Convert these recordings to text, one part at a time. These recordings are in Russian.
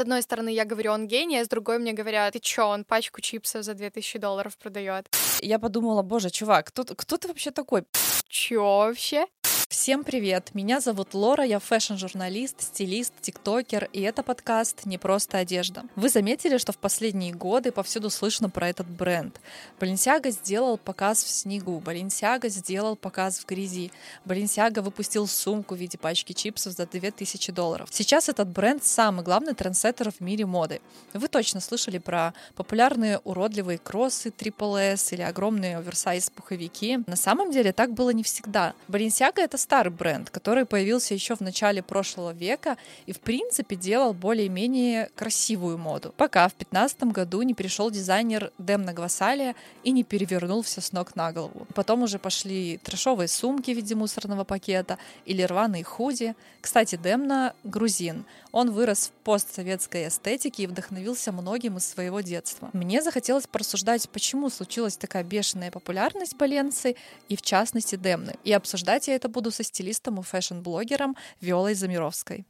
С одной стороны, я говорю, он гений, а с другой мне говорят, ты чё, он пачку чипсов за 2000 долларов продает. Я подумала, боже, чувак, кто, кто ты вообще такой? Чё вообще? Всем привет! Меня зовут Лора, я фэшн-журналист, стилист, тиктокер, и это подкаст «Не просто одежда». Вы заметили, что в последние годы повсюду слышно про этот бренд? Баленсиага сделал показ в снегу, Баленсиага сделал показ в грязи, Баленсиага выпустил сумку в виде пачки чипсов за 2000 долларов. Сейчас этот бренд самый главный трендсеттер в мире моды. Вы точно слышали про популярные уродливые кроссы Triple S или огромные оверсайз пуховики. На самом деле так было не всегда. Баленсиага — это старый бренд, который появился еще в начале прошлого века и, в принципе, делал более-менее красивую моду, пока в 2015 году не пришел дизайнер Демна Гвасалия и не перевернул все с ног на голову. Потом уже пошли трешовые сумки в виде мусорного пакета или рваные худи. Кстати, Демна — грузин. Он вырос в постсоветской эстетике и вдохновился многим из своего детства. Мне захотелось порассуждать, почему случилась такая бешеная популярность Баленцы и, в частности, Демны. И обсуждать я это буду со стилистом и фэшн-блогером Виолой Замировской.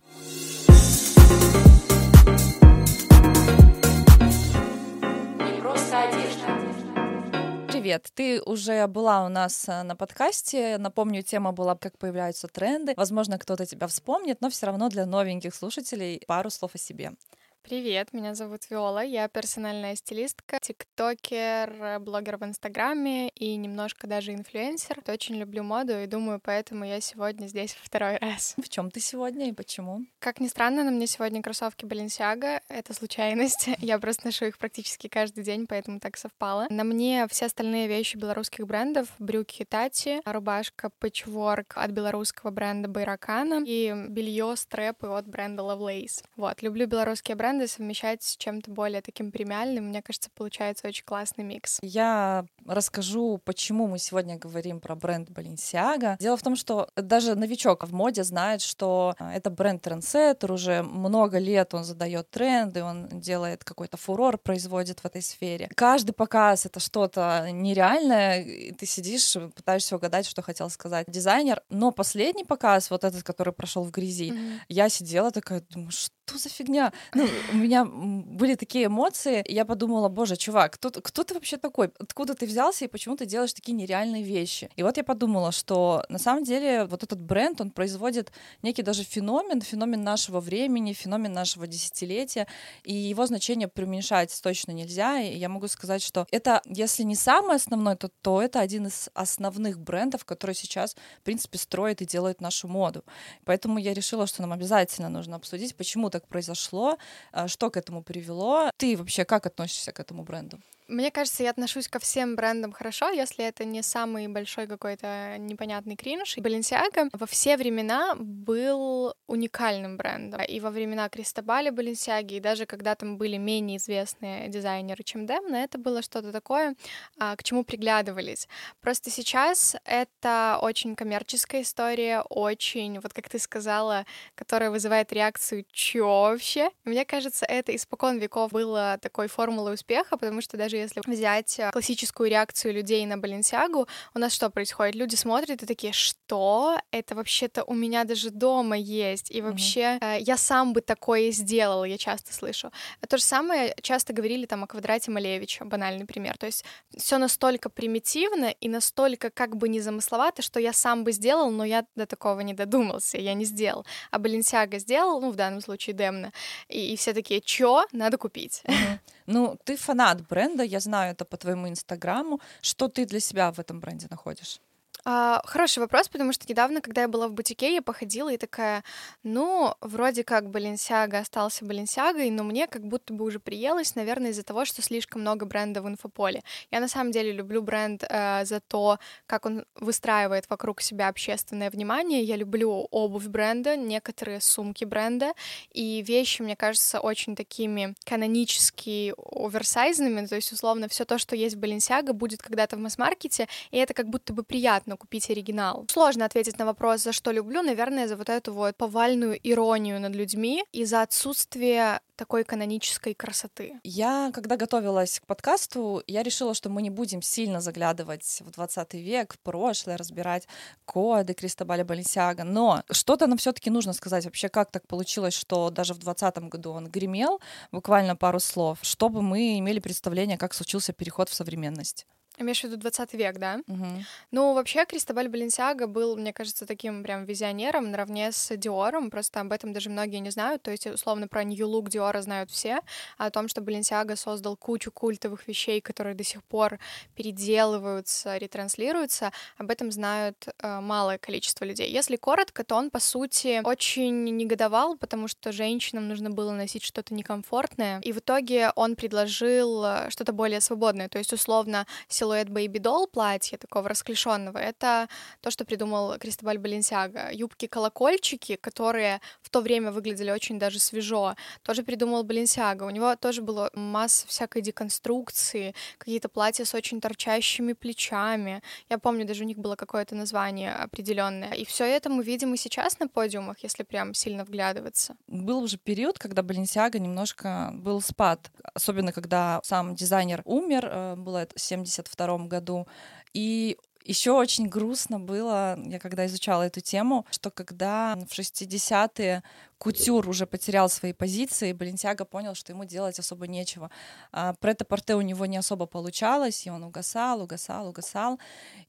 Привет, ты уже была у нас э, на подкасте. Напомню, тема была «Как появляются тренды». Возможно, кто-то тебя вспомнит, но все равно для новеньких слушателей пару слов о себе. Привет, меня зовут Виола, я персональная стилистка, тиктокер, блогер в Инстаграме и немножко даже инфлюенсер. Очень люблю моду и думаю, поэтому я сегодня здесь второй раз. В чем ты сегодня и почему? Как ни странно, на мне сегодня кроссовки Balenciaga. Это случайность. Я просто ношу их практически каждый день, поэтому так совпало. На мне все остальные вещи белорусских брендов. Брюки Тати, рубашка Patchwork от белорусского бренда Байракана и белье стрэпы от бренда Lovelace. Вот, люблю белорусские бренды, бренды совмещать с чем-то более таким премиальным, мне кажется, получается очень классный микс. Я расскажу, почему мы сегодня говорим про бренд Balenciaga. Дело в том, что даже новичок в моде знает, что а, это бренд трендсеттер, уже много лет он задает тренды, он делает какой-то фурор, производит в этой сфере. Каждый показ — это что-то нереальное, и ты сидишь, пытаешься угадать, что хотел сказать дизайнер. Но последний показ, вот этот, который прошел в грязи, mm-hmm. я сидела такая, думаю, что за фигня? Ну, у меня были такие эмоции, я подумала, боже, чувак, кто, кто ты вообще такой? Откуда ты взялся и почему ты делаешь такие нереальные вещи? И вот я подумала, что на самом деле вот этот бренд, он производит некий даже феномен, феномен нашего времени, феномен нашего десятилетия, и его значение преуменьшать точно нельзя, и я могу сказать, что это, если не самый основной, то, то это один из основных брендов, который сейчас, в принципе, строит и делает нашу моду. Поэтому я решила, что нам обязательно нужно обсудить, почему так произошло, что к этому привело. Ты вообще как относишься к этому бренду? Мне кажется, я отношусь ко всем брендам хорошо, если это не самый большой какой-то непонятный кринж. Balenciaga во все времена был уникальным брендом. И во времена Кристобаля Balenciaga, и даже когда там были менее известные дизайнеры, чем Демна, это было что-то такое, а, к чему приглядывались. Просто сейчас это очень коммерческая история, очень, вот как ты сказала, которая вызывает реакцию «чё вообще?». Мне кажется, это испокон веков было такой формулой успеха, потому что даже если взять э, классическую реакцию людей на Баленсиагу, у нас что происходит? Люди смотрят и такие, что? Это вообще-то у меня даже дома есть, и вообще mm-hmm. я сам бы такое сделал, я часто слышу. То же самое часто говорили там о квадрате Малевича, банальный пример. То есть все настолько примитивно и настолько как бы незамысловато, что я сам бы сделал, но я до такого не додумался, я не сделал. А Баленсиага сделал, ну, в данном случае Демна, и, и все такие, чё, надо купить. Mm-hmm. Ну, ты фанат бренда, я знаю это по твоему инстаграму. Что ты для себя в этом бренде находишь? А, хороший вопрос, потому что недавно, когда я была в бутике, я походила и такая, ну, вроде как Баленсиага остался Баленсиагой, но мне как будто бы уже приелось, наверное, из-за того, что слишком много бренда в инфополе. Я на самом деле люблю бренд э, за то, как он выстраивает вокруг себя общественное внимание. Я люблю обувь бренда, некоторые сумки бренда, и вещи, мне кажется, очень такими канонически оверсайзными, то есть, условно, все то, что есть в Баленсиага, будет когда-то в масс-маркете, и это как будто бы приятно действительно купить оригинал. Сложно ответить на вопрос, за что люблю. Наверное, за вот эту вот повальную иронию над людьми и за отсутствие такой канонической красоты. Я, когда готовилась к подкасту, я решила, что мы не будем сильно заглядывать в 20 век, в прошлое, разбирать коды Кристобаля Баленсиага, но что-то нам все таки нужно сказать вообще, как так получилось, что даже в 20 году он гремел, буквально пару слов, чтобы мы имели представление, как случился переход в современность. Имеешь в виду 20 век, да? Угу. Ну, вообще, Кристобаль Баленсиага был, мне кажется, таким прям визионером наравне с Диором, просто об этом даже многие не знают, то есть, условно, про New Look Диора знают все, а о том, что Баленсиага создал кучу культовых вещей, которые до сих пор переделываются, ретранслируются, об этом знают э, малое количество людей. Если коротко, то он, по сути, очень негодовал, потому что женщинам нужно было носить что-то некомфортное, и в итоге он предложил э, что-то более свободное, то есть, условно, силуэт силуэт Doll платья, такого расклешенного, это то, что придумал Кристобаль Баленсиага. Юбки-колокольчики, которые в то время выглядели очень даже свежо, тоже придумал Баленсиага. У него тоже было масса всякой деконструкции, какие-то платья с очень торчащими плечами. Я помню, даже у них было какое-то название определенное. И все это мы видим и сейчас на подиумах, если прям сильно вглядываться. Был уже период, когда Баленсиага немножко был спад, особенно когда сам дизайнер умер, э, было это 72 1992 году. И еще очень грустно было, я когда изучала эту тему, что когда в 60-е Кутюр уже потерял свои позиции, Баленсиага понял, что ему делать особо нечего. А Прета-порте у него не особо получалось, и он угасал, угасал, угасал.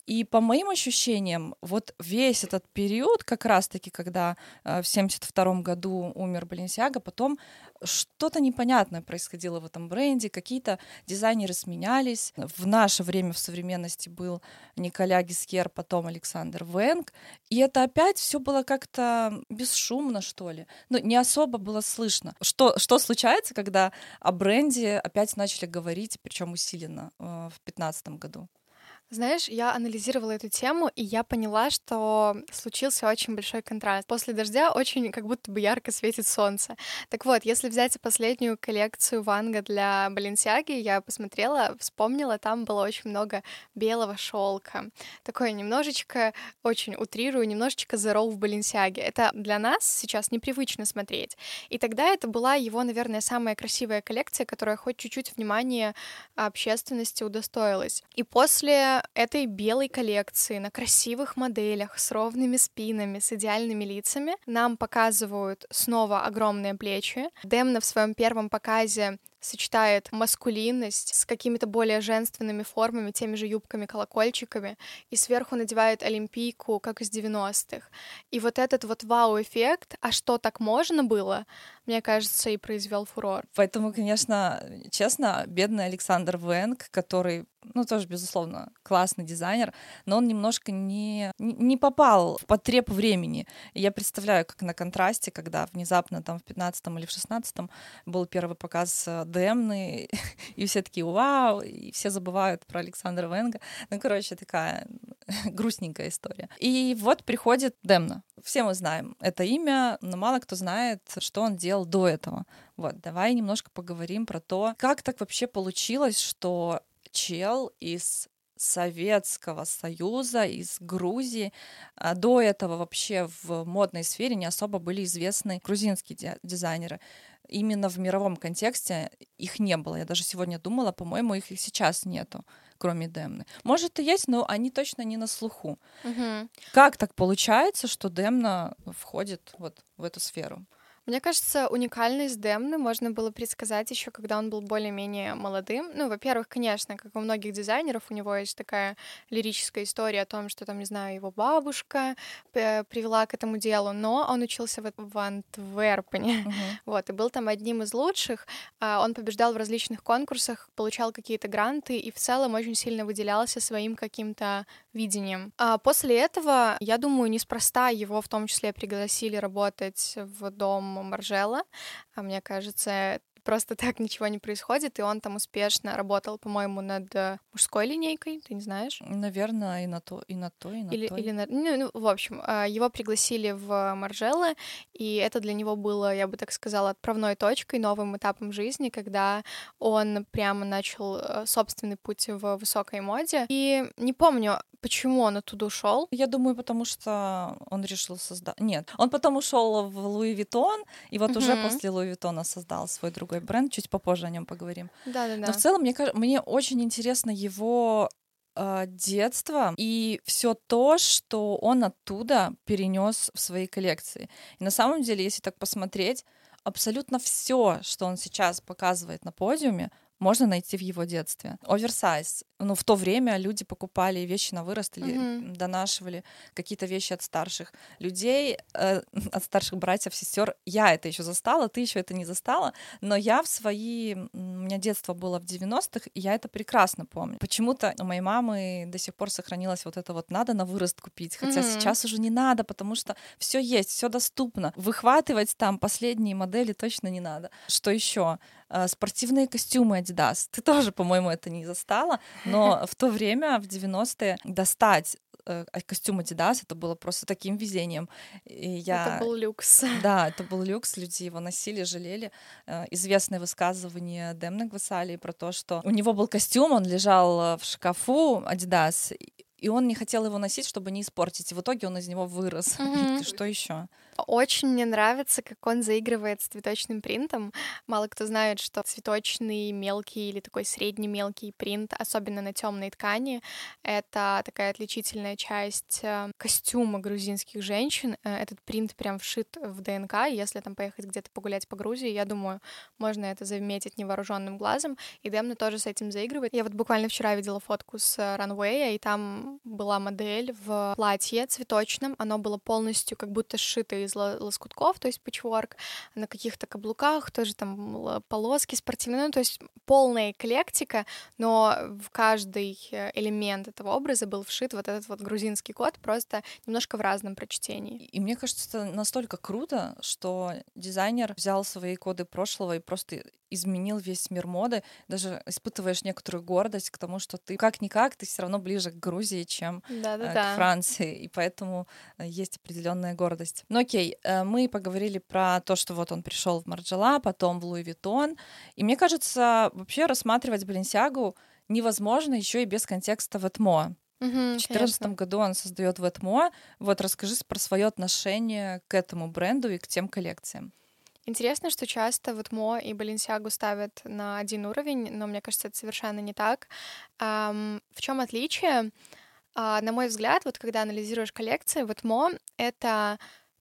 И по моим ощущениям, вот весь этот период, как раз-таки, когда э, в 72 году умер Баленсиага, потом что-то непонятное происходило в этом бренде, какие-то дизайнеры сменялись. В наше время в современности был Николя Гискер, потом Александр Венг, и это опять все было как-то бесшумно, что ли ну, не особо было слышно. Что, что случается, когда о бренде опять начали говорить, причем усиленно, э, в 2015 году? Знаешь, я анализировала эту тему, и я поняла, что случился очень большой контраст. После дождя очень как будто бы ярко светит солнце. Так вот, если взять последнюю коллекцию Ванга для Баленсиаги, я посмотрела, вспомнила, там было очень много белого шелка. Такое немножечко, очень утрирую, немножечко Zero в Баленсиаге. Это для нас сейчас непривычно смотреть. И тогда это была его, наверное, самая красивая коллекция, которая хоть чуть-чуть внимания общественности удостоилась. И после этой белой коллекции на красивых моделях с ровными спинами, с идеальными лицами нам показывают снова огромные плечи. Демна в своем первом показе сочетает маскулинность с какими-то более женственными формами, теми же юбками-колокольчиками, и сверху надевает олимпийку, как из 90-х. И вот этот вот вау-эффект, а что так можно было, мне кажется, и произвел фурор. Поэтому, конечно, честно, бедный Александр Венг, который ну, тоже, безусловно, классный дизайнер, но он немножко не, не попал в потреб времени. Я представляю, как на контрасте, когда внезапно там в 15 или в 16 был первый показ э, Демны, и все такие «Вау!», и все забывают про Александра Венга. Ну, короче, такая грустненькая история. И вот приходит Демна. Все мы знаем это имя, но мало кто знает, что он делал до этого. Вот, давай немножко поговорим про то, как так вообще получилось, что чел из Советского Союза, из Грузии. А до этого вообще в модной сфере не особо были известны грузинские дизайнеры. Именно в мировом контексте их не было. Я даже сегодня думала, по-моему, их и сейчас нету, кроме Демны. Может, и есть, но они точно не на слуху. Угу. Как так получается, что Демна входит вот в эту сферу? Мне кажется, уникальность Демны можно было предсказать еще, когда он был более-менее молодым. Ну, во-первых, конечно, как у многих дизайнеров, у него есть такая лирическая история о том, что там, не знаю, его бабушка э, привела к этому делу, но он учился в, в Антверпене, uh-huh. вот, и был там одним из лучших. А, он побеждал в различных конкурсах, получал какие-то гранты и в целом очень сильно выделялся своим каким-то видением. А после этого, я думаю, неспроста его в том числе пригласили работать в дом Маржела. А мне кажется, просто так ничего не происходит, и он там успешно работал, по-моему, над э, мужской линейкой, ты не знаешь? Наверное, и на то, и на то, и на или, то. Или на... ну, ну, в общем, а, его пригласили в Маржеллы, и это для него было, я бы так сказала, отправной точкой, новым этапом жизни, когда он прямо начал э, собственный путь в высокой моде. И не помню, почему он оттуда ушел? Я думаю, потому что он решил создать... Нет, он потом ушел в Louis Vuitton, и вот уже Мгм. после Луи Виттона создал свой другой бренд. Чуть попозже о нем поговорим. Да-да-да. Но в целом, мне, каж- мне очень интересно его э, детство и все то, что он оттуда перенес в свои коллекции. И на самом деле, если так посмотреть, абсолютно все, что он сейчас показывает на подиуме, можно найти в его детстве. Оверсайз. Ну, в то время люди покупали вещи на вырост или Мгм. донашивали какие-то вещи от старших людей, э, от старших братьев, сестер. Я это еще застала, ты еще это не застала, но я в свои... У меня детство было в 90-х, и я это прекрасно помню. Почему-то у моей мамы до сих пор сохранилось вот это вот «надо на вырост купить», хотя Мгм. сейчас уже не надо, потому что все есть, все доступно. Выхватывать там последние модели точно не надо. Что еще? Э, Спортивные костюмы Adidas. Ты тоже, по-моему, это не застала, но в то время, в 90-е, достать э, костюм Adidas это было просто таким везением. И я... Это был люкс. Да, это был люкс, люди его носили, жалели. Э, Известное высказывание Демны Гвасалии про то, что у него был костюм, он лежал в шкафу Adidas, и- он не хотел его носить, чтобы не испортить. И в итоге он из него вырос. Мгм. Что еще? Очень мне нравится, как он заигрывает с цветочным принтом. Мало кто знает, что цветочный мелкий или такой средний мелкий принт, особенно на темной ткани, это такая отличительная часть э, костюма грузинских женщин. Э, Этот принт прям вшит в ДНК. Если там поехать где-то погулять по Грузии, я думаю, можно это заметить невооруженным глазом. И Демна тоже с этим заигрывает. Я вот буквально вчера видела фотку с э, ранвея, и там была модель в платье цветочном. Оно было полностью как будто сшито из ло- лоскутков, то есть патчворк, на каких-то каблуках, тоже там полоски спортивные, ну, то есть полная эклектика, но в каждый э, элемент этого образа был вшит вот этот вот грузинский код, просто немножко в разном прочтении. И мне кажется, это настолько круто, что дизайнер взял свои коды прошлого и просто изменил весь мир моды. Даже испытываешь некоторую гордость к тому, что ты как-никак, ты все равно ближе к Грузии, чем э, к Да-да-да. Франции, и поэтому э, есть определенная гордость. Ну окей, э, мы поговорили про то, что вот он пришел в Margiela, потом в Louis Vuitton, и мне кажется, вообще рассматривать Баленсиагу невозможно еще и без контекста Vetements. В 2014 конечно. году он создает Vetements. Вот расскажи про свое отношение к этому бренду и к тем коллекциям. Интересно, что часто Vetements и Баленсиагу ставят на один уровень, но мне кажется, это совершенно не так. В чем отличие? А, на мой взгляд, вот когда анализируешь коллекции, вот Мо — это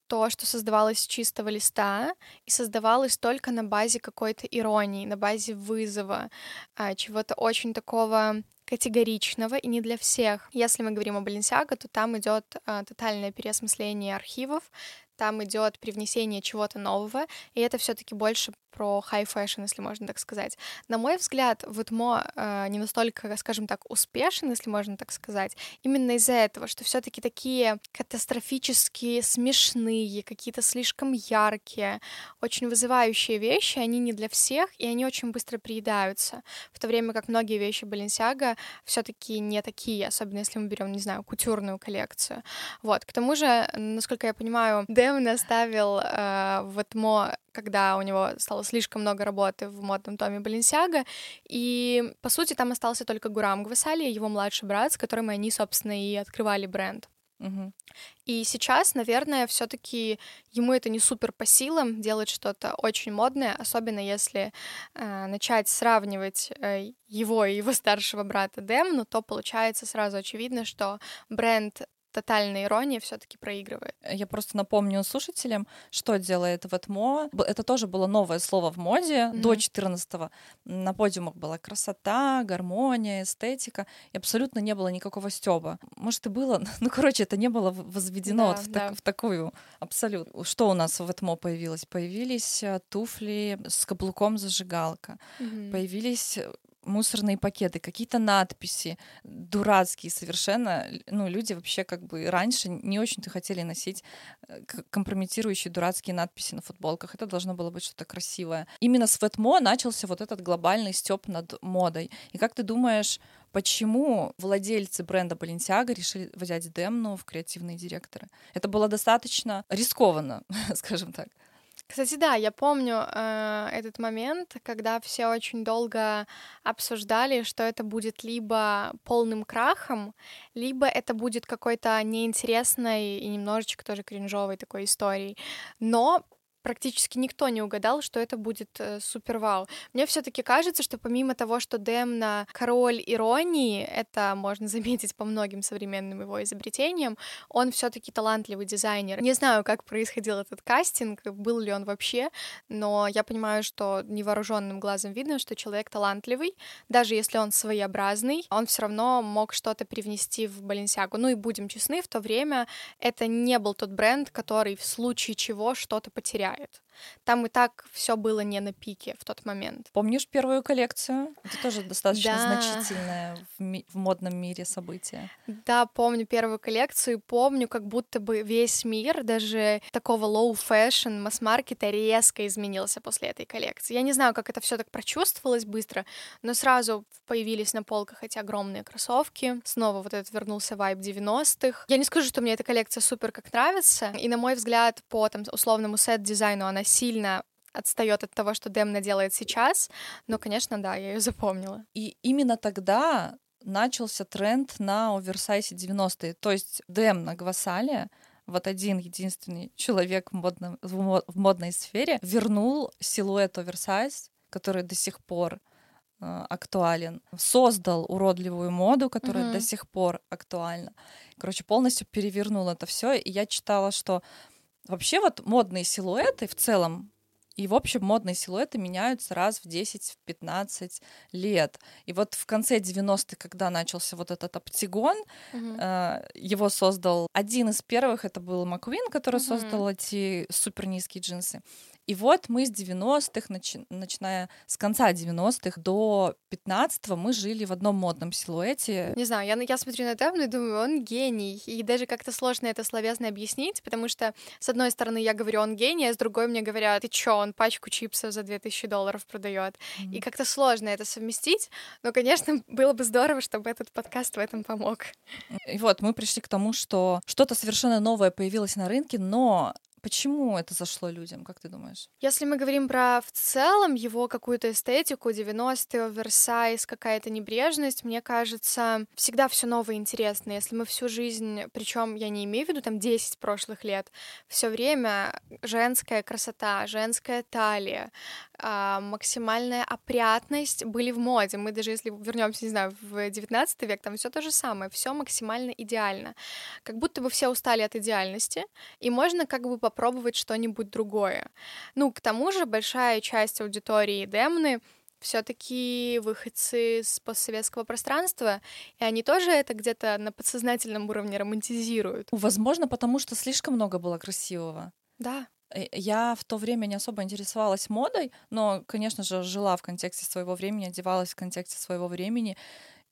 то, что создавалось с чистого листа и создавалось только на базе какой-то иронии, на базе вызова, а, чего-то очень такого категоричного и не для всех. Если мы говорим о Баленсиаго, то там идет а, тотальное переосмысление архивов, там идет привнесение чего-то нового, и это все-таки больше про high fashion, если можно так сказать. На мой взгляд, вот Мо э, не настолько, скажем так, успешен, если можно так сказать, именно из-за этого, что все-таки такие катастрофические, смешные, какие-то слишком яркие, очень вызывающие вещи, они не для всех, и они очень быстро приедаются. В то время как многие вещи Баленсиага все-таки не такие, особенно если мы берем, не знаю, кутюрную коллекцию. Вот. К тому же, насколько я понимаю, Дэвн оставил э, вот Мо, когда у него стало слишком много работы в модном томе Баленсиага, и, по сути, там остался только Гурам Гвасали, его младший брат, с которым они, собственно, и открывали бренд. Мгм. И сейчас, наверное, все-таки ему это не супер по силам делать что-то очень модное, особенно если э, начать сравнивать э, его и его старшего брата Демну, то получается сразу очевидно, что бренд тотальная ирония все-таки проигрывает. Я просто напомню слушателям, что делает Ветмо. Это тоже было новое слово в моде Мгм. до 14-го. На подиумах была красота, гармония, эстетика, и абсолютно не было никакого стёба. Может, и было, ну, короче, это не было возведено Да, вот в, да. так- в такую абсолютно. Что у нас в Ветмо появилось? Появились э, туфли с каблуком зажигалка, появились э, мусорные пакеты, какие-то надписи дурацкие совершенно. Ну, люди вообще как бы раньше не очень-то хотели носить э, компрометирующие дурацкие надписи на футболках. Это должно было быть что-то красивое. Именно с Ветмо начался вот этот глобальный стёб над модой. И как ты думаешь, почему владельцы бренда Balenciaga решили взять Демну в креативные директоры? Это было достаточно рискованно, скажем так. Кстати, да, я помню э, этот момент, когда все очень долго обсуждали, что это будет либо полным крахом, либо это будет какой-то неинтересной и немножечко тоже кринжовой такой историей. Но практически никто не угадал, что это будет э, супер вау. Мне все-таки кажется, что помимо того, что Демна король иронии, это можно заметить по многим современным его изобретениям, он все-таки талантливый дизайнер. Не знаю, как происходил этот кастинг, был ли он вообще, но я понимаю, что невооруженным глазом видно, что человек талантливый, даже если он своеобразный, он все равно мог что-то привнести в Баленсиагу. Ну и будем честны, в то время это не был тот бренд, который в случае чего что-то потерял diet Там и так все было не на пике в тот момент. Помнишь первую коллекцию? Это тоже достаточно да. значительное в, ми- в модном мире событие. Да, помню первую коллекцию, помню, как будто бы весь мир, даже такого low fashion, масс-маркета резко изменился после этой коллекции. Я не знаю, как это все так прочувствовалось быстро, но сразу появились на полках эти огромные кроссовки. Снова вот этот вернулся вайб 90-х. Я не скажу, что мне эта коллекция супер как нравится, и на мой взгляд, по там условному сет-дизайну она сильно отстает от того, что Демна делает сейчас, но, конечно, да, я ее запомнила. И именно тогда начался тренд на оверсайзе 90-е. То есть Демна Гвасалия, вот один единственный человек в, модном, в модной сфере, вернул силуэт оверсайз, который до сих пор э, актуален, создал уродливую моду, которая mm-hmm. до сих пор актуальна. Короче, полностью перевернул это все. И я читала, что Вообще вот модные силуэты в целом и, в общем, модные силуэты меняются раз в 10-15 лет. И вот в конце 90-х, когда начался вот этот оптигон, mm-hmm. э, его создал один из первых, это был Маквин, который mm-hmm. создал эти супер низкие джинсы. И вот мы с 90-х, начи- начиная с конца 90-х до 15-го, мы жили в одном модном силуэте. Не знаю, я, я смотрю на Демну и думаю, он гений. И даже как-то сложно это словесно объяснить, потому что, с одной стороны, я говорю, он гений, а с другой мне говорят, ты чё, он пачку чипсов за 2000 долларов продает. Mm-hmm. И как-то сложно это совместить, но, конечно, было бы здорово, чтобы этот подкаст в этом помог. И вот мы пришли к тому, что что-то совершенно новое появилось на рынке, но Почему это зашло людям, как ты думаешь? Если мы говорим про в целом его какую-то эстетику, 90-е, оверсайз, какая-то небрежность, мне кажется, всегда все новое и интересно. Если мы всю жизнь, причем я не имею в виду там 10 прошлых лет, все время женская красота, женская талия, а, максимальная опрятность были в моде. Мы даже если вернемся, не знаю, в 19 век, там все то же самое, все максимально идеально. Как будто бы все устали от идеальности, и можно как бы попробовать что-нибудь другое. Ну, к тому же большая часть аудитории Демны все-таки выходцы с постсоветского пространства, и они тоже это где-то на подсознательном уровне романтизируют. Возможно, потому что слишком много было красивого. Да. Э, я в то время не особо интересовалась модой, но, конечно же, жила в контексте своего времени, одевалась в контексте своего времени.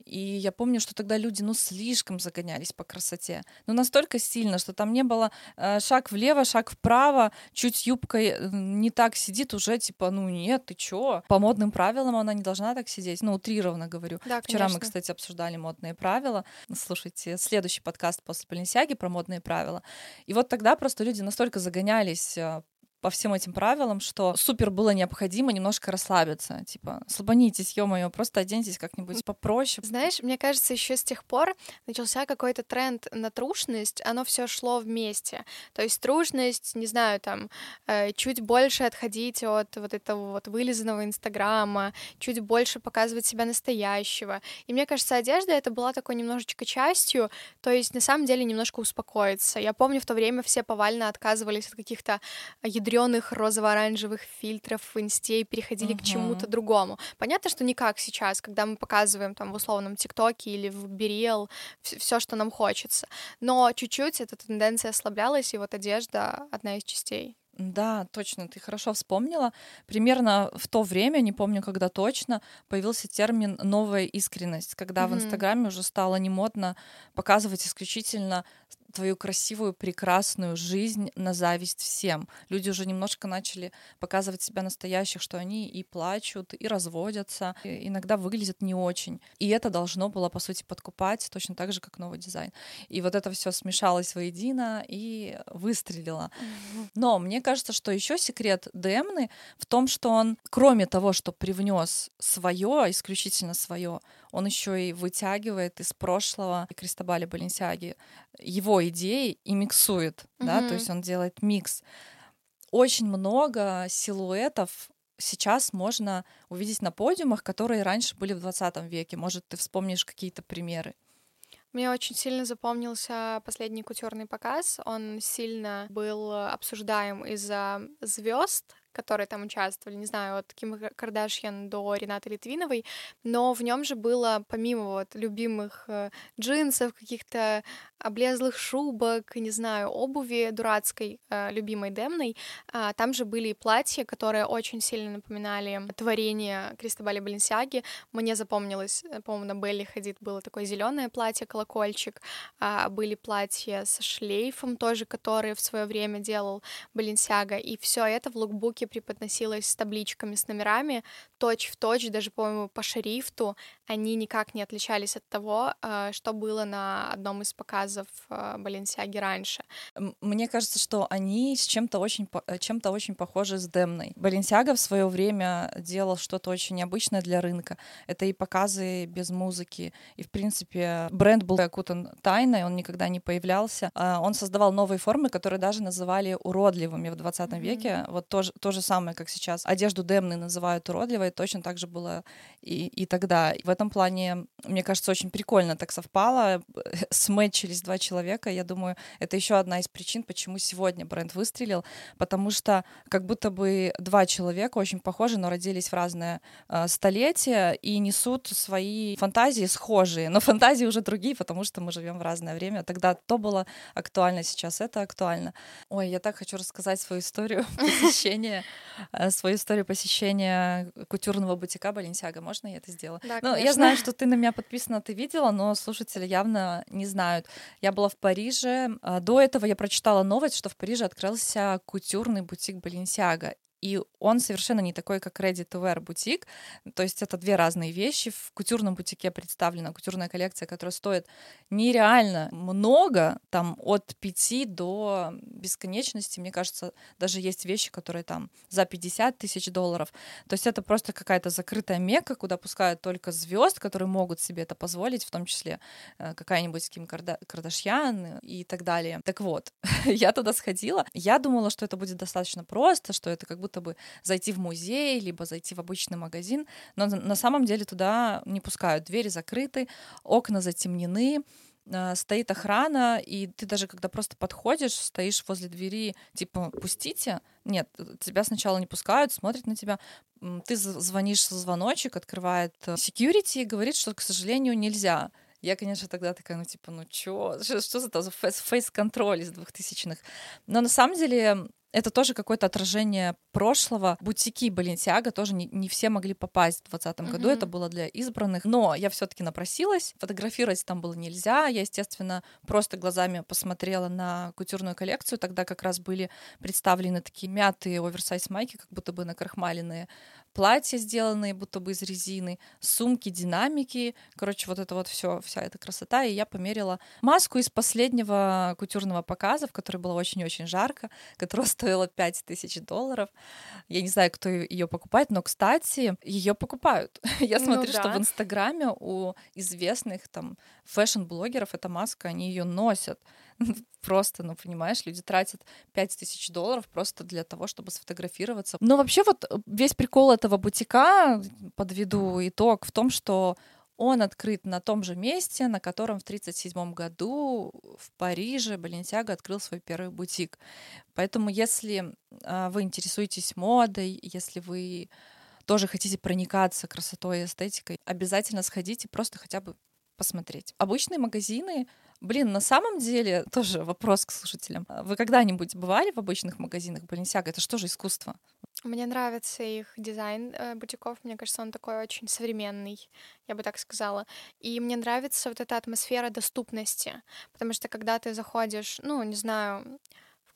И я помню, что тогда люди, ну, слишком загонялись по красоте. Ну, настолько сильно, что там не было э, шаг влево, шаг вправо, чуть юбка э, не так сидит, уже типа, ну, нет, ты чё? По модным правилам она не должна так сидеть. Ну, утрированно говорю. Да, Вчера конечно. мы, кстати, обсуждали модные правила. Слушайте, следующий подкаст после Баленсиаги про модные правила. И вот тогда просто люди настолько загонялись э, по всем этим правилам, что супер было необходимо немножко расслабиться. Типа, слабонитесь, ё-моё, просто оденьтесь как-нибудь попроще. Знаешь, мне кажется, еще с тех пор начался какой-то тренд на трушность, оно все шло вместе. То есть трушность, не знаю, там, э, чуть больше отходить от вот этого вот вылизанного инстаграма, чуть больше показывать себя настоящего. И мне кажется, одежда это была такой немножечко частью, то есть на самом деле немножко успокоиться. Я помню, в то время все повально отказывались от каких-то ядреных розово-оранжевых фильтров в инсте и переходили uh-huh. к чему-то другому. Понятно, что не как сейчас, когда мы показываем там в условном ТикТоке или в Бериэл все, что нам хочется. Но чуть-чуть эта тенденция ослаблялась, и вот одежда одна из частей. Да, точно, ты хорошо вспомнила. Примерно в то время, не помню когда точно, появился термин «новая искренность», когда mm-hmm. в Инстаграме уже стало не модно показывать исключительно твою красивую, прекрасную жизнь на зависть всем. Люди уже немножко начали показывать себя настоящих, что они и плачут, и разводятся, и иногда выглядят не очень. И это должно было, по сути, подкупать точно так же, как новый дизайн. И вот это все смешалось воедино и выстрелило. Но мне кажется, что еще секрет Демны в том, что он, кроме того, что привнес свое, исключительно свое, он еще и вытягивает из прошлого Кристобаля Баленсиаги его идеи и миксует, mm-hmm. да, то есть он делает микс. Очень много силуэтов сейчас можно увидеть на подиумах, которые раньше были в 20 веке. Может, ты вспомнишь какие-то примеры? Мне очень сильно запомнился последний кутюрный показ. Он сильно был обсуждаем из-за звезд, которые там участвовали, не знаю, от Ким Кардашьян до Ренаты Литвиновой, но в нем же было, помимо вот любимых э, джинсов, каких-то облезлых шубок, не знаю, обуви дурацкой, э, любимой Демной, э, там же были и платья, которые очень сильно напоминали творение Кристобаля Баленсиаги. Мне запомнилось, э, по-моему, на Белли Хадид было такое зеленое платье, колокольчик, э, были платья со шлейфом тоже, которые в свое время делал Баленсиага, и все это в лукбуке преподносилось с табличками, с номерами, точь в точь, даже, по-моему, по шрифту, они никак не отличались от того, э, что было на одном из показов Баленсиаги раньше. Мне кажется, что они с чем-то очень, э, чем-то очень похожи с Демной. Баленсиага в свое время делал что-то очень необычное для рынка. Это и показы без музыки, и, в принципе, бренд был окутан тайной, он никогда не появлялся. А он создавал новые формы, которые даже называли уродливыми в 20 mm-hmm. веке. Вот то, то же самое, как сейчас одежду Демны называют уродливой, точно так же было и, и тогда. В этом плане, мне кажется, очень прикольно так совпало. Смэтчились два человека. Я думаю, это еще одна из причин, почему сегодня бренд выстрелил, потому что как будто бы два человека очень похожи, но родились в разное э, столетие и несут свои фантазии схожие, но фантазии уже другие, потому что мы живем в разное время. Тогда то было актуально, сейчас это актуально. Ой, я так хочу рассказать свою историю посещения, э, свою историю посещения кутюрного бутика Баленсиага. Можно я это сделаю? Да, ну, я знаю, что ты на меня подписана, ты видела, но слушатели явно не знают. Я была в Париже. А, до этого я прочитала новость, что в Париже открылся кутюрный бутик Баленсиага и он совершенно не такой, как Ready to Wear бутик. То есть это две разные вещи. В кутюрном бутике представлена кутюрная коллекция, которая стоит нереально много, там от 5 до бесконечности. Мне кажется, даже есть вещи, которые там за 50 тысяч долларов. То есть это просто какая-то закрытая мека, куда пускают только звезд, которые могут себе это позволить, в том числе э, какая-нибудь Ким Карда- Кардашьян и так далее. Так вот, я туда сходила. Я думала, что это будет достаточно просто, что это как бы будто бы зайти в музей, либо зайти в обычный магазин, но на самом деле туда не пускают. Двери закрыты, окна затемнены, а, стоит охрана, и ты даже когда просто подходишь, стоишь возле двери, типа, пустите, нет, тебя сначала не пускают, смотрят на тебя, ты звонишь в звоночек, открывает э, security и говорит, что, к сожалению, нельзя. Я, конечно, тогда такая, ну, типа, ну, чё? Что, что за фейс-контроль из двухтысячных? Но на самом деле это тоже какое-то отражение прошлого. Бутики Баленсиага тоже не, не все могли попасть в 2020 mm-hmm. году, это было для избранных. Но я все-таки напросилась, фотографировать там было нельзя. Я, естественно, просто глазами посмотрела на кутюрную коллекцию. Тогда как раз были представлены такие мятые оверсайз майки, как будто бы накрахмаленные платья, сделанные будто бы из резины, сумки, динамики. Короче, вот это вот все, вся эта красота. И я померила маску из последнего кутюрного показа, в которой было очень-очень жарко, которая стоила 5000 долларов. Я не знаю, кто ее покупает, но, кстати, ее покупают. Я ну смотрю, ну, да. что в Инстаграме у известных там фэшн-блогеров эта маска, они ее носят. Просто, ну, понимаешь, люди тратят 5000 долларов просто для того, чтобы сфотографироваться. Но вообще вот э, весь прикол этого бутика, подведу итог, в том, что он открыт на том же месте, на котором в 1937 году в Париже Баленсиага открыл свой первый бутик. Поэтому если а, вы интересуетесь модой, если вы тоже хотите проникаться красотой и эстетикой, обязательно сходите просто хотя бы посмотреть. Обычные магазины Блин, на самом деле, тоже вопрос к слушателям. Вы когда-нибудь бывали в обычных магазинах Баленсиага? Это что же искусство? Мне нравится их дизайн э, бутиков. Мне кажется, он такой очень современный, я бы так сказала. И мне нравится вот эта атмосфера доступности. Потому что когда ты заходишь, ну, не знаю,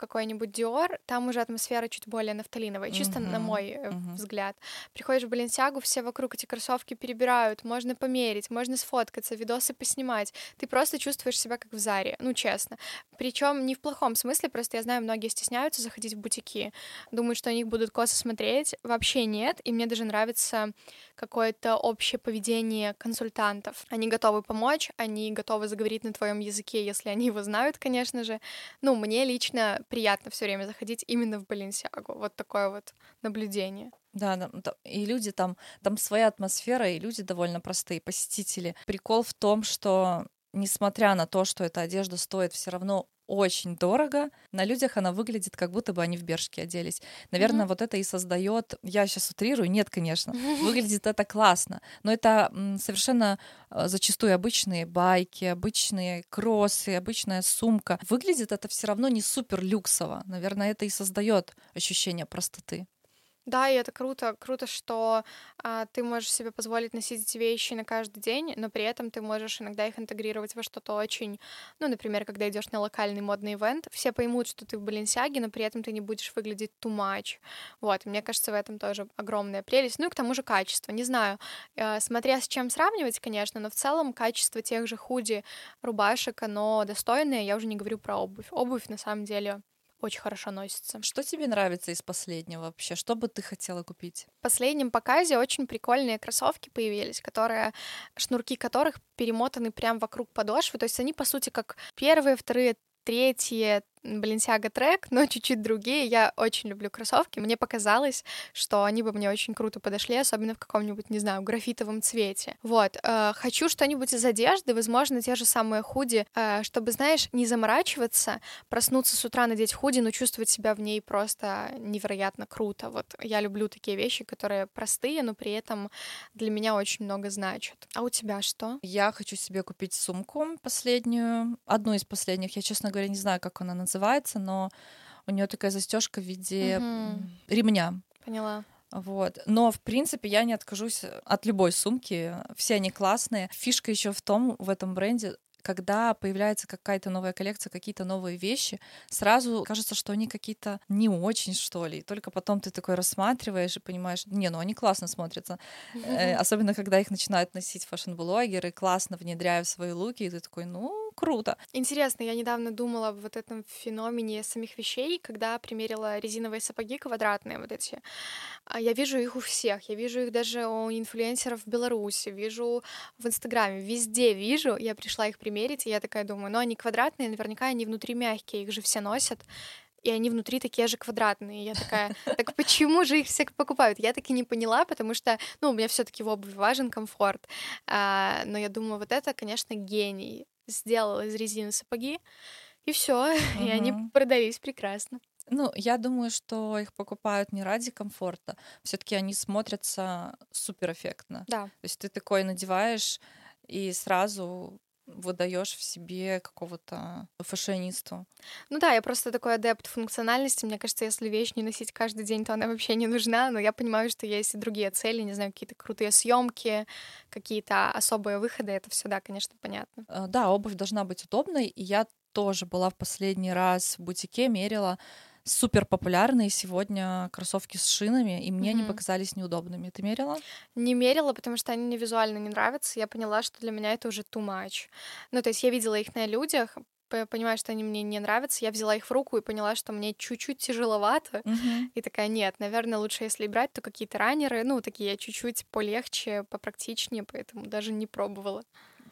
какой-нибудь Dior, там уже атмосфера чуть более нафталиновая, чисто Мгм, на мой мгм. взгляд. Приходишь в Баленсиагу, все вокруг эти кроссовки перебирают, можно померить, можно сфоткаться, видосы поснимать. Ты просто чувствуешь себя как в Заре, ну честно. Причем не в плохом смысле, просто я знаю, многие стесняются заходить в бутики, думают, что на них будут косо смотреть. Вообще нет, и мне даже нравится какое-то общее поведение консультантов. Они готовы помочь, они готовы заговорить на твоем языке, если они его знают, конечно же. Ну, мне лично приятно все время заходить именно в Баленсиагу. Вот такое вот наблюдение. Да, и люди там, там своя атмосфера, и люди довольно простые, посетители. Прикол в том, что несмотря на то, что эта одежда стоит все равно очень дорого, на людях она выглядит, как будто бы они в бершке оделись. Наверное, Мгм. вот это и создает. Я сейчас утрирую, нет, конечно. Выглядит это классно, но это совершенно э, зачастую обычные байки, обычные кроссы, обычная сумка. Выглядит это все равно не супер люксово. Наверное, это и создает ощущение простоты. Да, и это круто. Круто, что а, ты можешь себе позволить носить эти вещи на каждый день, но при этом ты можешь иногда их интегрировать во что-то очень... Ну, например, когда идешь на локальный модный ивент, все поймут, что ты в Баленсиаге, но при этом ты не будешь выглядеть too much. Вот, и мне кажется, в этом тоже огромная прелесть. Ну и к тому же качество. Не знаю, э, смотря с чем сравнивать, конечно, но в целом качество тех же худи, рубашек, оно достойное. Я уже не говорю про обувь. Обувь, на самом деле, очень хорошо носится. Что тебе нравится из последнего вообще? Что бы ты хотела купить? В последнем показе очень прикольные кроссовки появились, которые шнурки которых перемотаны прямо вокруг подошвы. То есть они, по сути, как первые, вторые, третьи Баленсиага трек, но чуть-чуть другие. Я очень люблю кроссовки. Мне показалось, что они бы мне очень круто подошли, особенно в каком-нибудь, не знаю, графитовом цвете. Вот. э, хочу что-нибудь из одежды, возможно, те же самые худи, э, чтобы, знаешь, не заморачиваться, проснуться с утра, надеть худи, но чувствовать себя в ней просто невероятно круто. Вот я люблю такие вещи, которые простые, но при этом для меня очень много значат. А у тебя что? Я хочу себе купить сумку последнюю, одну из последних. Я, честно говоря, не знаю, как она называется, но у нее такая застежка в виде м, ремня. Поняла. Вот. Но, в принципе, я не откажусь от любой сумки. Все они классные. Фишка еще в том, в этом бренде, когда появляется какая-то новая коллекция, какие-то новые вещи, сразу кажется, что они какие-то не очень, что ли. И только потом ты такой рассматриваешь и понимаешь, не, ну они классно смотрятся. Э, Особенно, когда их начинают носить фэшн-блогеры, классно внедряя в свои луки, и ты такой, ну, круто. Интересно, я недавно думала об вот этом феномене самих вещей, когда примерила резиновые сапоги квадратные вот эти. А Я вижу их у всех, я вижу их даже у инфлюенсеров в Беларуси, вижу в Инстаграме, везде вижу. Я пришла их примерить, и я такая думаю, ну они квадратные, наверняка они внутри мягкие, их же все носят. И они внутри такие же квадратные. Я такая, так почему же их все покупают? Я так и не поняла, потому что, ну, у меня все таки в обуви важен комфорт. А, но я думаю, вот это, конечно, гений. Сделал из резины сапоги, и все, и они продались прекрасно. Ну, я думаю, что их покупают не ради комфорта. Все-таки они смотрятся супер эффектно. Да. То есть ты такой надеваешь и сразу выдаешь в себе какого-то фashionисту. Ну да, я просто такой адепт функциональности. Мне кажется, если вещь не носить каждый день, то она вообще не нужна. Но я понимаю, что есть и другие цели, не знаю, какие-то крутые съемки, какие-то особые выходы. Это все, да, конечно, понятно. Э, Да, обувь должна быть удобной, и я тоже была в последний раз в бутике, мерила супер популярные сегодня кроссовки с шинами, и мне они Мгм. показались неудобными. Ты мерила? Не мерила, потому что они мне визуально не нравятся. Я поняла, что для меня это уже too much. Ну, то есть я видела их на людях, понимаю, что они мне не нравятся. Я взяла их в руку и поняла, что мне чуть-чуть тяжеловато. И такая, нет, наверное, лучше, если брать, то какие-то раннеры, ну, такие чуть-чуть полегче, попрактичнее, поэтому даже не пробовала.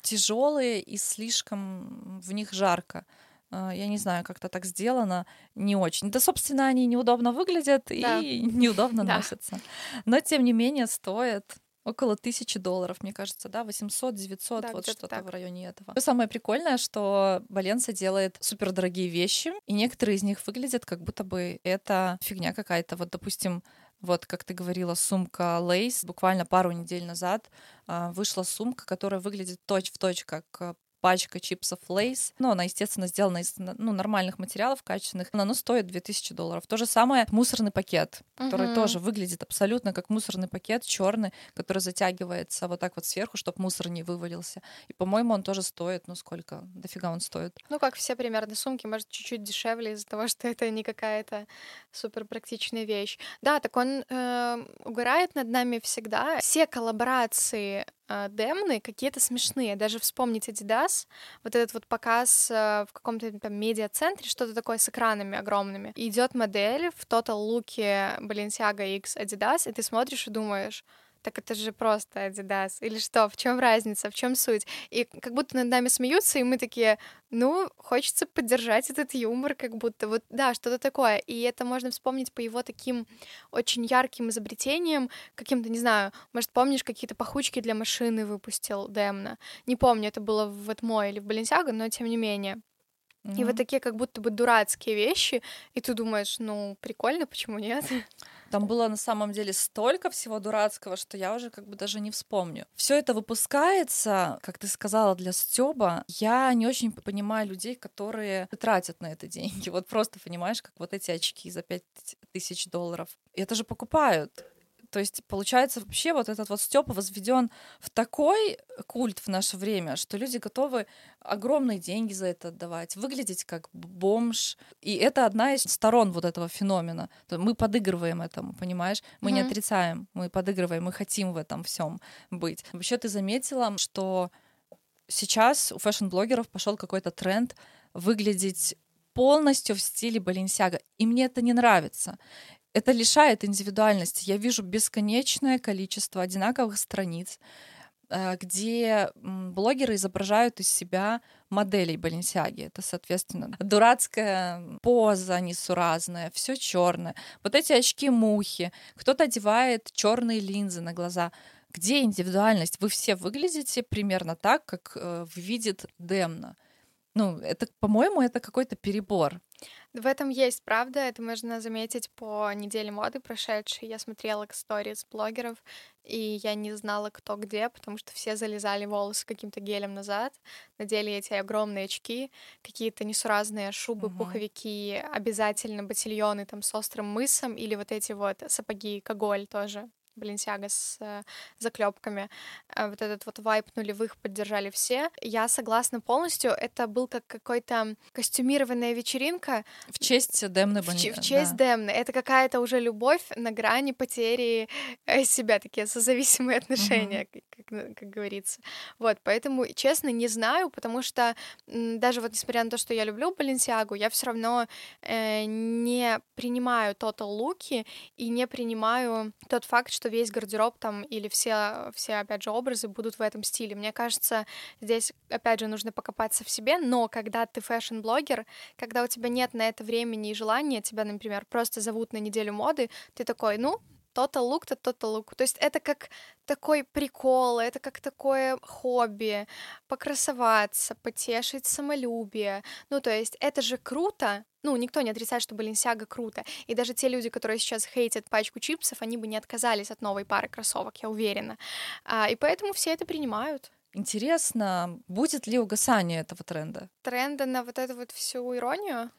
Тяжелые и слишком в них жарко. Э, Я не знаю, как-то так сделано, не очень. Да, собственно, они неудобно выглядят Да. и неудобно Да. носятся. Но, тем не менее, стоят около тысячи долларов, мне кажется, да, 800-900, Да, вот что-то так. в районе этого. Что самое прикольное, что Баленса делает супердорогие вещи, и некоторые из них выглядят, как будто бы это фигня какая-то. Вот, допустим, вот, как ты говорила, сумка Лейс. Буквально пару недель назад а, вышла сумка, которая выглядит точь-в-точь как а, пачка чипсов Лейс. Ну, она, естественно, сделана из ну, нормальных материалов, качественных. Но оно стоит 2000 долларов. То же самое мусорный пакет, который Мгм. тоже выглядит абсолютно как мусорный пакет, черный, который затягивается вот так вот сверху, чтобы мусор не вывалился. И, по-моему, он тоже стоит, ну сколько? Дофига он стоит. Ну, как все примерно сумки, может, чуть-чуть дешевле из-за того, что это не какая-то супер практичная вещь. Да, так он э, угорает над нами всегда. Все коллаборации Демны какие-то смешные. Даже вспомнить Adidas, вот этот вот показ э, в каком-то там медиа-центре, что-то такое с экранами огромными. Идет модель в Total луке Balenciaga X Adidas, и ты смотришь и думаешь, так это же просто Adidas. Или что? В чем разница? В чем суть? И как будто над нами смеются, и мы такие, ну, хочется поддержать этот юмор, как будто вот, да, что-то такое. И это можно вспомнить по его таким очень ярким изобретениям, каким-то, не знаю, может, помнишь, какие-то пахучки для машины выпустил Демна? Не помню, это было в Этмо или в Баленсиаго, но тем не менее. И вот такие как будто бы дурацкие вещи, и ты думаешь, ну, прикольно, почему нет? Там было на самом деле столько всего дурацкого, что я уже как бы даже не вспомню. Все это выпускается, как ты сказала, для Стёба. Я не очень понимаю людей, которые тратят на это деньги. Вот просто понимаешь, как вот эти очки за 5000 долларов. И это же покупают. То есть, получается, вообще вот этот вот стёб возведен в такой культ в наше время, что люди готовы огромные деньги за это отдавать, выглядеть как бомж. И это одна из сторон вот этого феномена. Мы подыгрываем этому, понимаешь? Мы не Мгм. отрицаем, мы подыгрываем, мы хотим в этом всем быть. Вообще ты заметила, что сейчас у фэшн-блогеров пошел какой-то тренд выглядеть полностью в стиле Баленсиага. И мне это не нравится. Это лишает индивидуальности. Я вижу бесконечное количество одинаковых страниц, э, где блогеры изображают из себя моделей Баленсиаги. Это, соответственно, дурацкая поза несуразная, все черное. Вот эти очки-мухи. Кто-то одевает черные линзы на глаза. Где индивидуальность? Вы все выглядите примерно так, как э, видит Демна. Ну, это, по-моему, это какой-то перебор. В этом есть правда, это можно заметить по неделе моды прошедшей. Я смотрела сторис блогеров, и я не знала, кто где, потому что все залезали волосы каким-то гелем назад, надели эти огромные очки, какие-то несуразные шубы, Мгм. пуховики, обязательно ботильоны там с острым мысом, или вот эти вот сапоги Коголь тоже. Баленсиага с э, заклепками. Э, Вот этот вот вайп нулевых поддержали все. Я согласна полностью. Это был как какой-то костюмированная вечеринка, В честь Демны в, Бани- че- в честь да. Демны. Это какая-то уже любовь на грани потери э, себя, такие созависимые отношения, как, как на- как говорится. Вот, поэтому, честно, не знаю, потому что даже вот несмотря на то, что я люблю Баленсиагу, я все равно э, не принимаю тотал луки и не принимаю тот факт, что весь гардероб там или все, все, опять же, образы будут в этом стиле. Мне кажется, здесь, опять же, нужно покопаться в себе, но когда ты фэшн-блогер, когда у тебя нет на это времени и желания, тебя, например, просто зовут на неделю моды, ты такой, ну, то-то лук, то то-то лук. То есть это как такой прикол, это как такое хобби, покрасоваться, потешить самолюбие. Ну, то есть это же круто. Ну, никто не отрицает, что Баленсиага круто. И даже те люди, которые сейчас хейтят пачку чипсов, они бы не отказались от новой пары кроссовок, я уверена. А, и поэтому все это принимают. Интересно, будет ли угасание этого тренда? Тренда на вот эту вот всю иронию,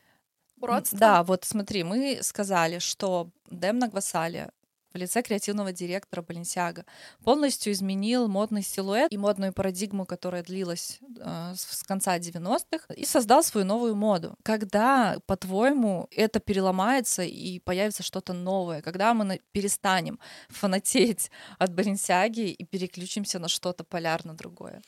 уродство. Да, вот смотри, мы сказали, что Демна Гвасали в лице креативного директора Баленсиага полностью изменил модный силуэт и модную парадигму, которая длилась э, с конца 90-х, и создал свою новую моду. Когда, по-твоему, это переломается и появится что-то новое? Когда мы перестанем фанатеть от Баленсиаги и переключимся на что-то полярно другое?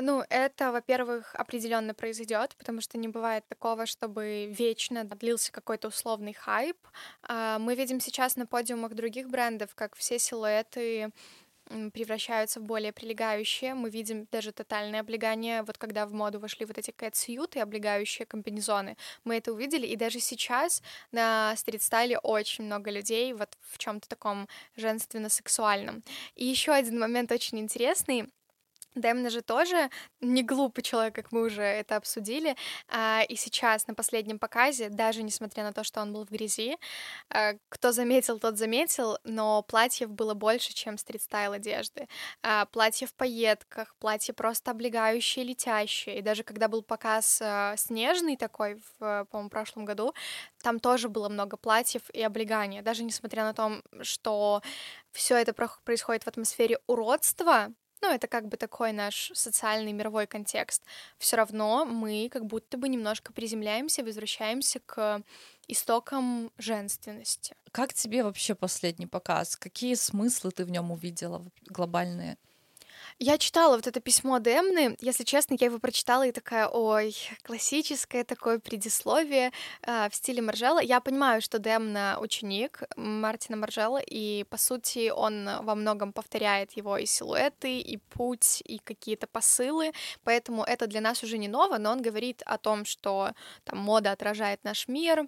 Ну, это, во-первых, определенно произойдет, потому что не бывает такого, чтобы вечно длился какой-то условный хайп. А, Мы видим сейчас на подиумах других брендов, как все силуэты превращаются в более прилегающие. Мы видим даже тотальное облегание. Вот когда в моду вошли вот эти кэтсьюты, облегающие комбинезоны, мы это увидели. И даже сейчас на стрит-стайле очень много людей вот в чем-то таком женственно-сексуальном. И еще один момент очень интересный Демна же тоже не глупый человек, как мы уже это обсудили. А, и сейчас на последнем показе, даже несмотря на то, что он был в грязи, а, кто заметил, тот заметил, но платьев было больше, чем стрит-стайл одежды. А, платья в пайетках, платья просто облегающие, летящие. И даже когда был показ снежный такой, в, по-моему, прошлом году, там тоже было много платьев и облегания. Даже несмотря на то, что все это происходит в атмосфере уродства, ну, это как бы такой наш социальный мировой контекст, все равно мы как будто бы немножко приземляемся, возвращаемся к истокам женственности. Как тебе вообще последний показ? Какие смыслы ты в нем увидела глобальные? Я читала вот это письмо Демны, если честно, я его прочитала и такая, ой, классическое такое предисловие э, в стиле Маржела. Я понимаю, что Демна ученик Мартина Маржела, и, по сути, он во многом повторяет его и силуэты, и путь, и какие-то посылы, поэтому это для нас уже не ново, но он говорит о том, что там мода отражает наш мир,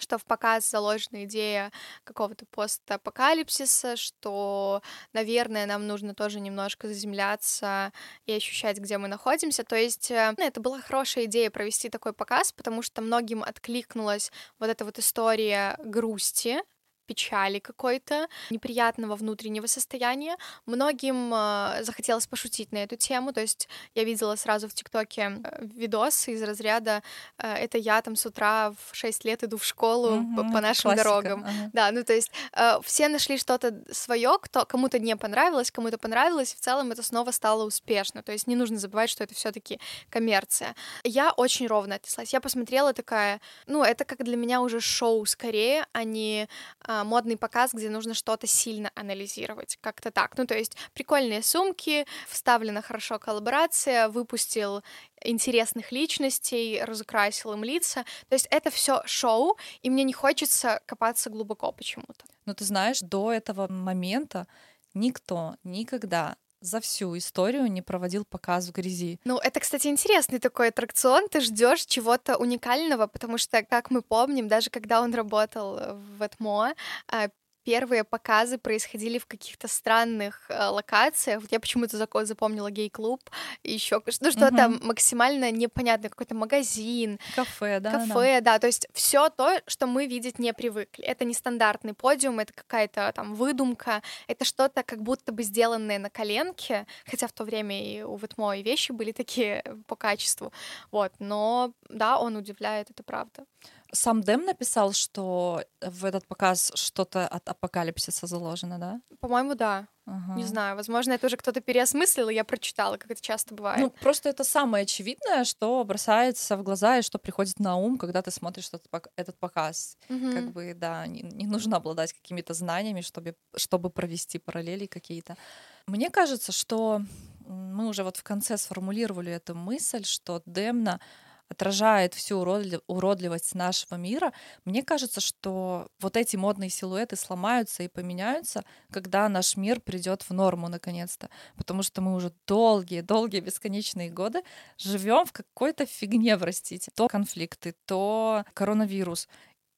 что в показ заложена идея какого-то постапокалипсиса, что, наверное, нам нужно тоже немножко заземляться и ощущать, где мы находимся. То есть э, ну, это была хорошая идея провести такой показ, потому что многим откликнулась вот эта вот история грусти, печали какой-то, неприятного внутреннего состояния. Многим э, захотелось пошутить на эту тему, то есть я видела сразу в ТикТоке э, видосы из разряда э, «это я там с утра в 6 лет иду в школу mm-hmm, по нашим классика. дорогам». Uh-huh. Да, ну то есть э, все нашли что-то свое, кто кому-то не понравилось, кому-то понравилось, в целом это снова стало успешно, то есть не нужно забывать, что это все таки коммерция. Я очень ровно отнеслась. Я посмотрела такая, ну это как для меня уже шоу скорее, а не э, модный показ, где нужно что-то сильно анализировать, как-то так. Ну, то есть прикольные сумки, вставлена хорошо коллаборация, выпустил интересных личностей, разукрасил им лица. То есть это все шоу, и мне не хочется копаться глубоко почему-то. Ну, ты знаешь, до этого момента никто никогда за всю историю не проводил показ в грязи. Ну, это, кстати, интересный такой аттракцион. Ты ждешь чего-то уникального, потому что, как мы помним, даже когда он работал в Этмо, а, первые показы происходили в каких-то странных э, локациях. Вот я почему-то запомнила гей-клуб, еще ну, что-то угу. максимально непонятное, какой-то магазин, кафе, да, кафе, да. да. То есть все то, что мы видеть не привыкли. Это не стандартный подиум, это какая-то там выдумка, это что-то как будто бы сделанное на коленке, хотя в то время и у Ветмо и вещи были такие по качеству, вот. Но да, он удивляет, это правда. Сам Дэм написал, что в этот показ что-то от апокалипсиса заложено, да? По-моему, да. Ага. Не знаю, возможно, это уже кто-то переосмыслил, и я прочитала, как это часто бывает. Ну, просто это самое очевидное, что бросается в глаза и что приходит на ум, когда ты смотришь этот, этот показ. Угу. Как бы, да, не, не нужно обладать какими-то знаниями, чтобы, чтобы провести параллели какие-то. Мне кажется, что мы уже вот в конце сформулировали эту мысль, что Демна отражает всю уродливость нашего мира, мне кажется, что вот эти модные силуэты сломаются и поменяются, когда наш мир придет в норму наконец-то. Потому что мы уже долгие-долгие бесконечные годы живем в какой-то фигне, простите. То конфликты, то коронавирус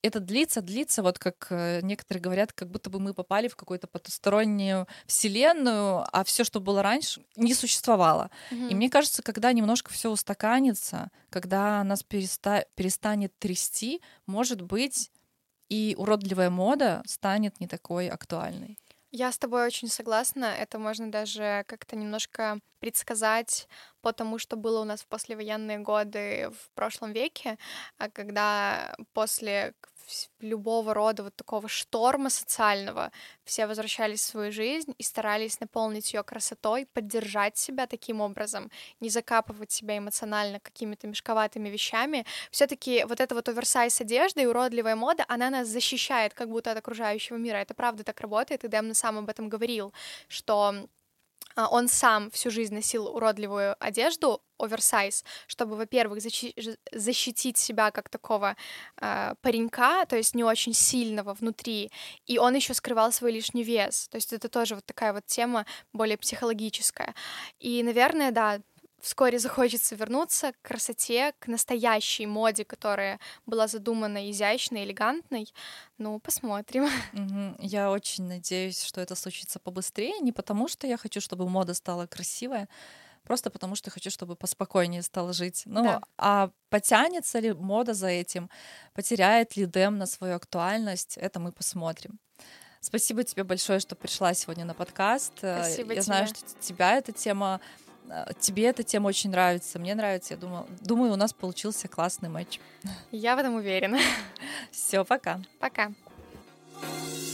это длится, длится, вот как э, некоторые говорят, как будто бы мы попали в какую-то потустороннюю вселенную, а все, что было раньше, не существовало. Mm-hmm. И мне кажется, когда немножко все устаканится, когда нас переста- перестанет трясти, может быть, и уродливая мода станет не такой актуальной. Я с тобой очень согласна. Это можно даже как-то немножко предсказать по тому, что было у нас в послевоенные годы в прошлом веке, а когда после любого рода вот такого шторма социального все возвращались в свою жизнь и старались наполнить ее красотой, поддержать себя таким образом, не закапывать себя эмоционально какими-то мешковатыми вещами. Все-таки вот эта вот оверсайз одежда и уродливая мода, она нас защищает как будто от окружающего мира. Это правда так работает, и Дэм сам об этом говорил, что он сам всю жизнь носил уродливую одежду, оверсайз, чтобы, во-первых, защи- защитить себя как такого э, паренька, то есть не очень сильного внутри, и он еще скрывал свой лишний вес. То есть это тоже вот такая вот тема более психологическая. И, наверное, да, вскоре захочется вернуться к красоте, к настоящей моде, которая была задумана изящной, элегантной. Ну, посмотрим. Я очень надеюсь, что это случится побыстрее, не потому что я хочу, чтобы мода стала красивая, просто потому что хочу, чтобы поспокойнее стало жить. Ну, Да. а потянется ли мода за этим, потеряет ли Дэм на свою актуальность, это мы посмотрим. Спасибо тебе большое, что пришла сегодня на подкаст. Э, Спасибо Я знаю, тебе. что тебя эта тема а, тебе эта тема очень нравится, мне нравится. Я думаю, думаю, у нас получился классный матч. Я в этом уверена. Все, пока. Пока. thank you